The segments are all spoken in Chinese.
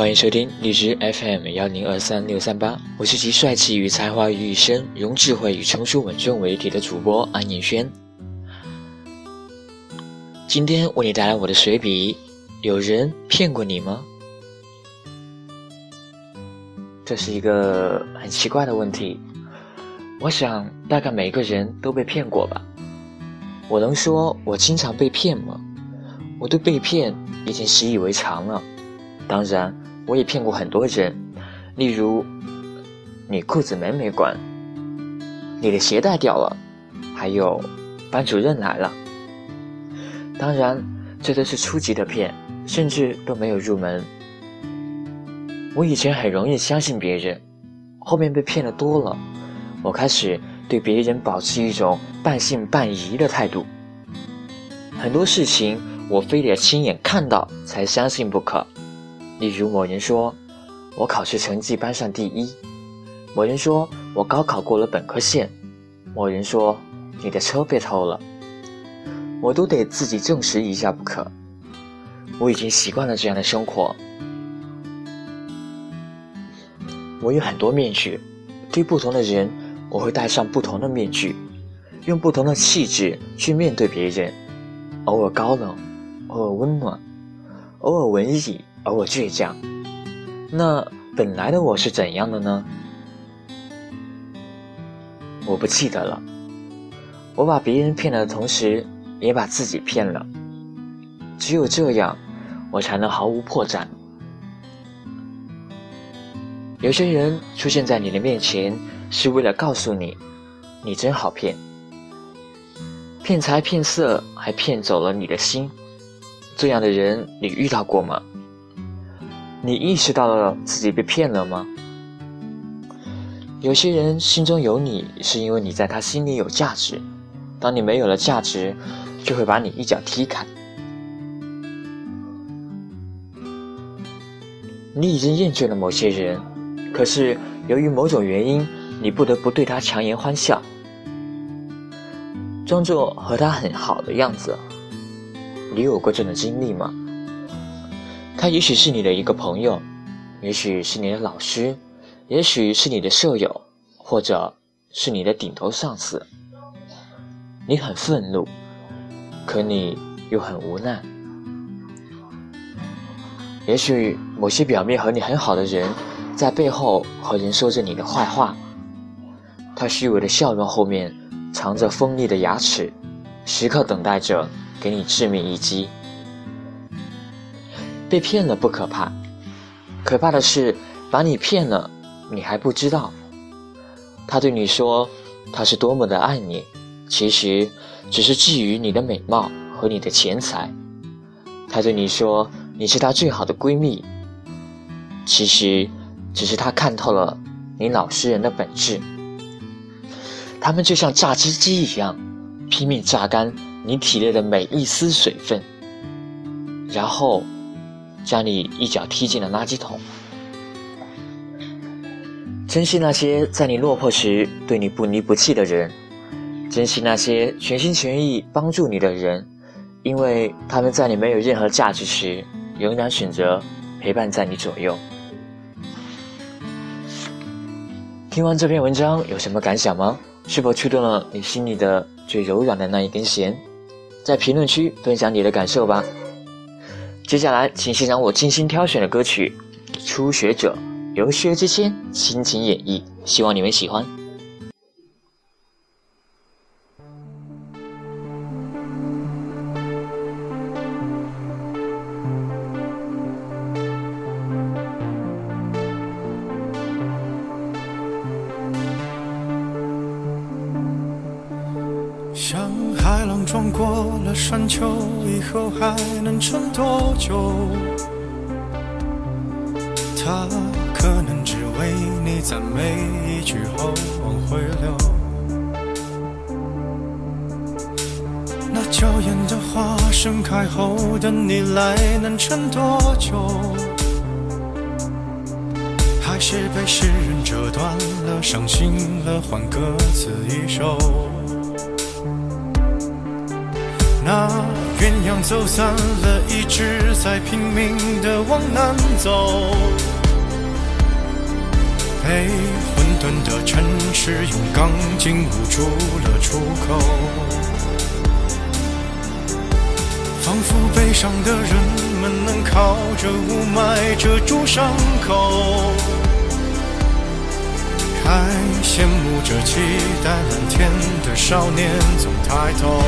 欢迎收听荔枝 FM 幺零二三六三八，我是集帅气与才华于一身，融智慧与成熟稳重为一体的主播安彦轩。今天为你带来我的随笔：有人骗过你吗？这是一个很奇怪的问题。我想，大概每个人都被骗过吧。我能说我经常被骗吗？我对被骗已经习以为常了。当然。我也骗过很多人，例如，你裤子门没关，你的鞋带掉了，还有，班主任来了。当然，这都是初级的骗，甚至都没有入门。我以前很容易相信别人，后面被骗的多了，我开始对别人保持一种半信半疑的态度。很多事情我非得亲眼看到才相信不可。例如，某人说我考试成绩班上第一；某人说我高考过了本科线；某人说你的车被偷了，我都得自己证实一下不可。我已经习惯了这样的生活。我有很多面具，对不同的人，我会戴上不同的面具，用不同的气质去面对别人。偶尔高冷，偶尔温暖，偶尔文艺。而我倔强，那本来的我是怎样的呢？我不记得了。我把别人骗了的同时，也把自己骗了。只有这样，我才能毫无破绽。有些人出现在你的面前，是为了告诉你，你真好骗，骗财骗色，还骗走了你的心。这样的人，你遇到过吗？你意识到了自己被骗了吗？有些人心中有你，是因为你在他心里有价值。当你没有了价值，就会把你一脚踢开。你已经厌倦了某些人，可是由于某种原因，你不得不对他强颜欢笑，装作和他很好的样子。你有过这种经历吗？他也许是你的一个朋友，也许是你的老师，也许是你的舍友，或者是你的顶头上司。你很愤怒，可你又很无奈。也许某些表面和你很好的人，在背后和人说着你的坏话。他虚伪的笑容后面藏着锋利的牙齿，时刻等待着给你致命一击。被骗了不可怕，可怕的是把你骗了，你还不知道。他对你说他是多么的爱你，其实只是觊觎你的美貌和你的钱财。他对你说你是他最好的闺蜜，其实只是他看透了你老实人的本质。他们就像榨汁机一样，拼命榨干你体内的每一丝水分，然后。将你一脚踢进了垃圾桶。珍惜那些在你落魄时对你不离不弃的人，珍惜那些全心全意帮助你的人，因为他们在你没有任何价值时，仍然选择陪伴在你左右。听完这篇文章有什么感想吗？是否触动了你心里的最柔软的那一根弦？在评论区分享你的感受吧。接下来，请欣赏我精心挑选的歌曲《初学者》，由薛之谦倾情演绎，希望你们喜欢。撞过了山丘以后还能撑多久？他可能只为你赞美一句后往回流。那娇艳的花盛开后等你来能撑多久？还是被诗人折断了，伤心了，换歌词一首。那鸳鸯走散了，一直在拼命的往南走。被混沌的城市用钢筋捂住了出口，仿佛悲伤的人们能靠着雾霾遮住伤口，还羡慕着期待蓝天的少年总抬头。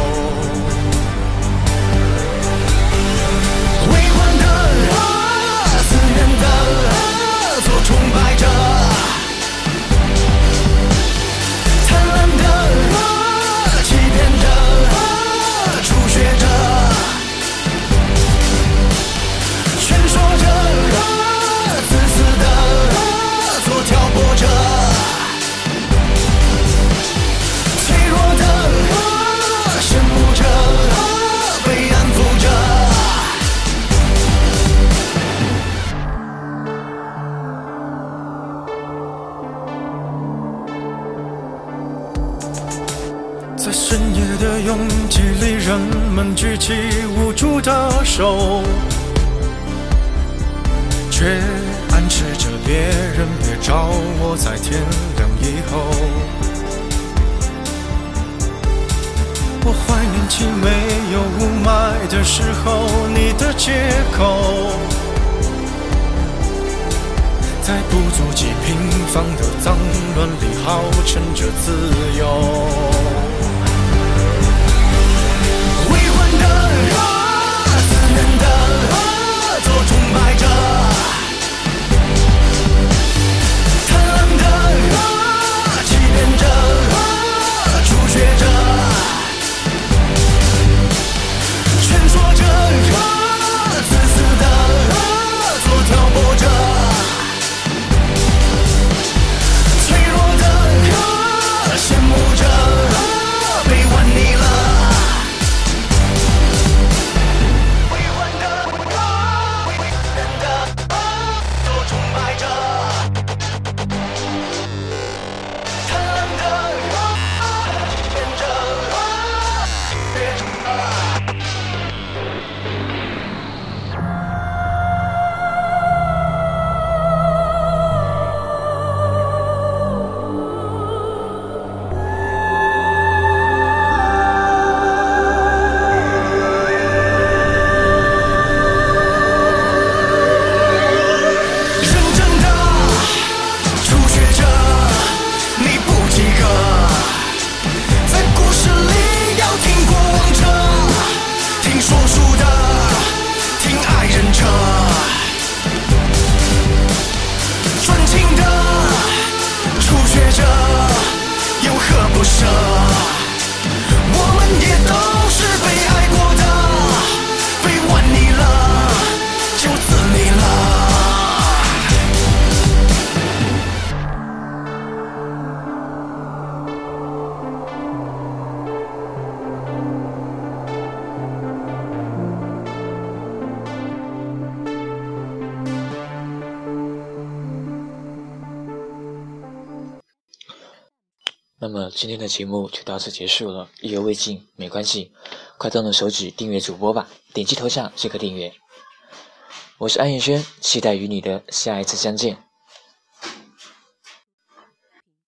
在深夜的拥挤里，人们举起无助的手，却暗示着别人别找我，在天亮以后。我怀念起没有雾霾的时候，你的借口。在不足几平方的脏乱里，号称着自由。人的合作，崇拜着。着，我们也。那么今天的节目就到此结束了，意犹未尽没关系，快动动手指订阅主播吧，点击头像即可订阅。我是安彦轩，期待与你的下一次相见。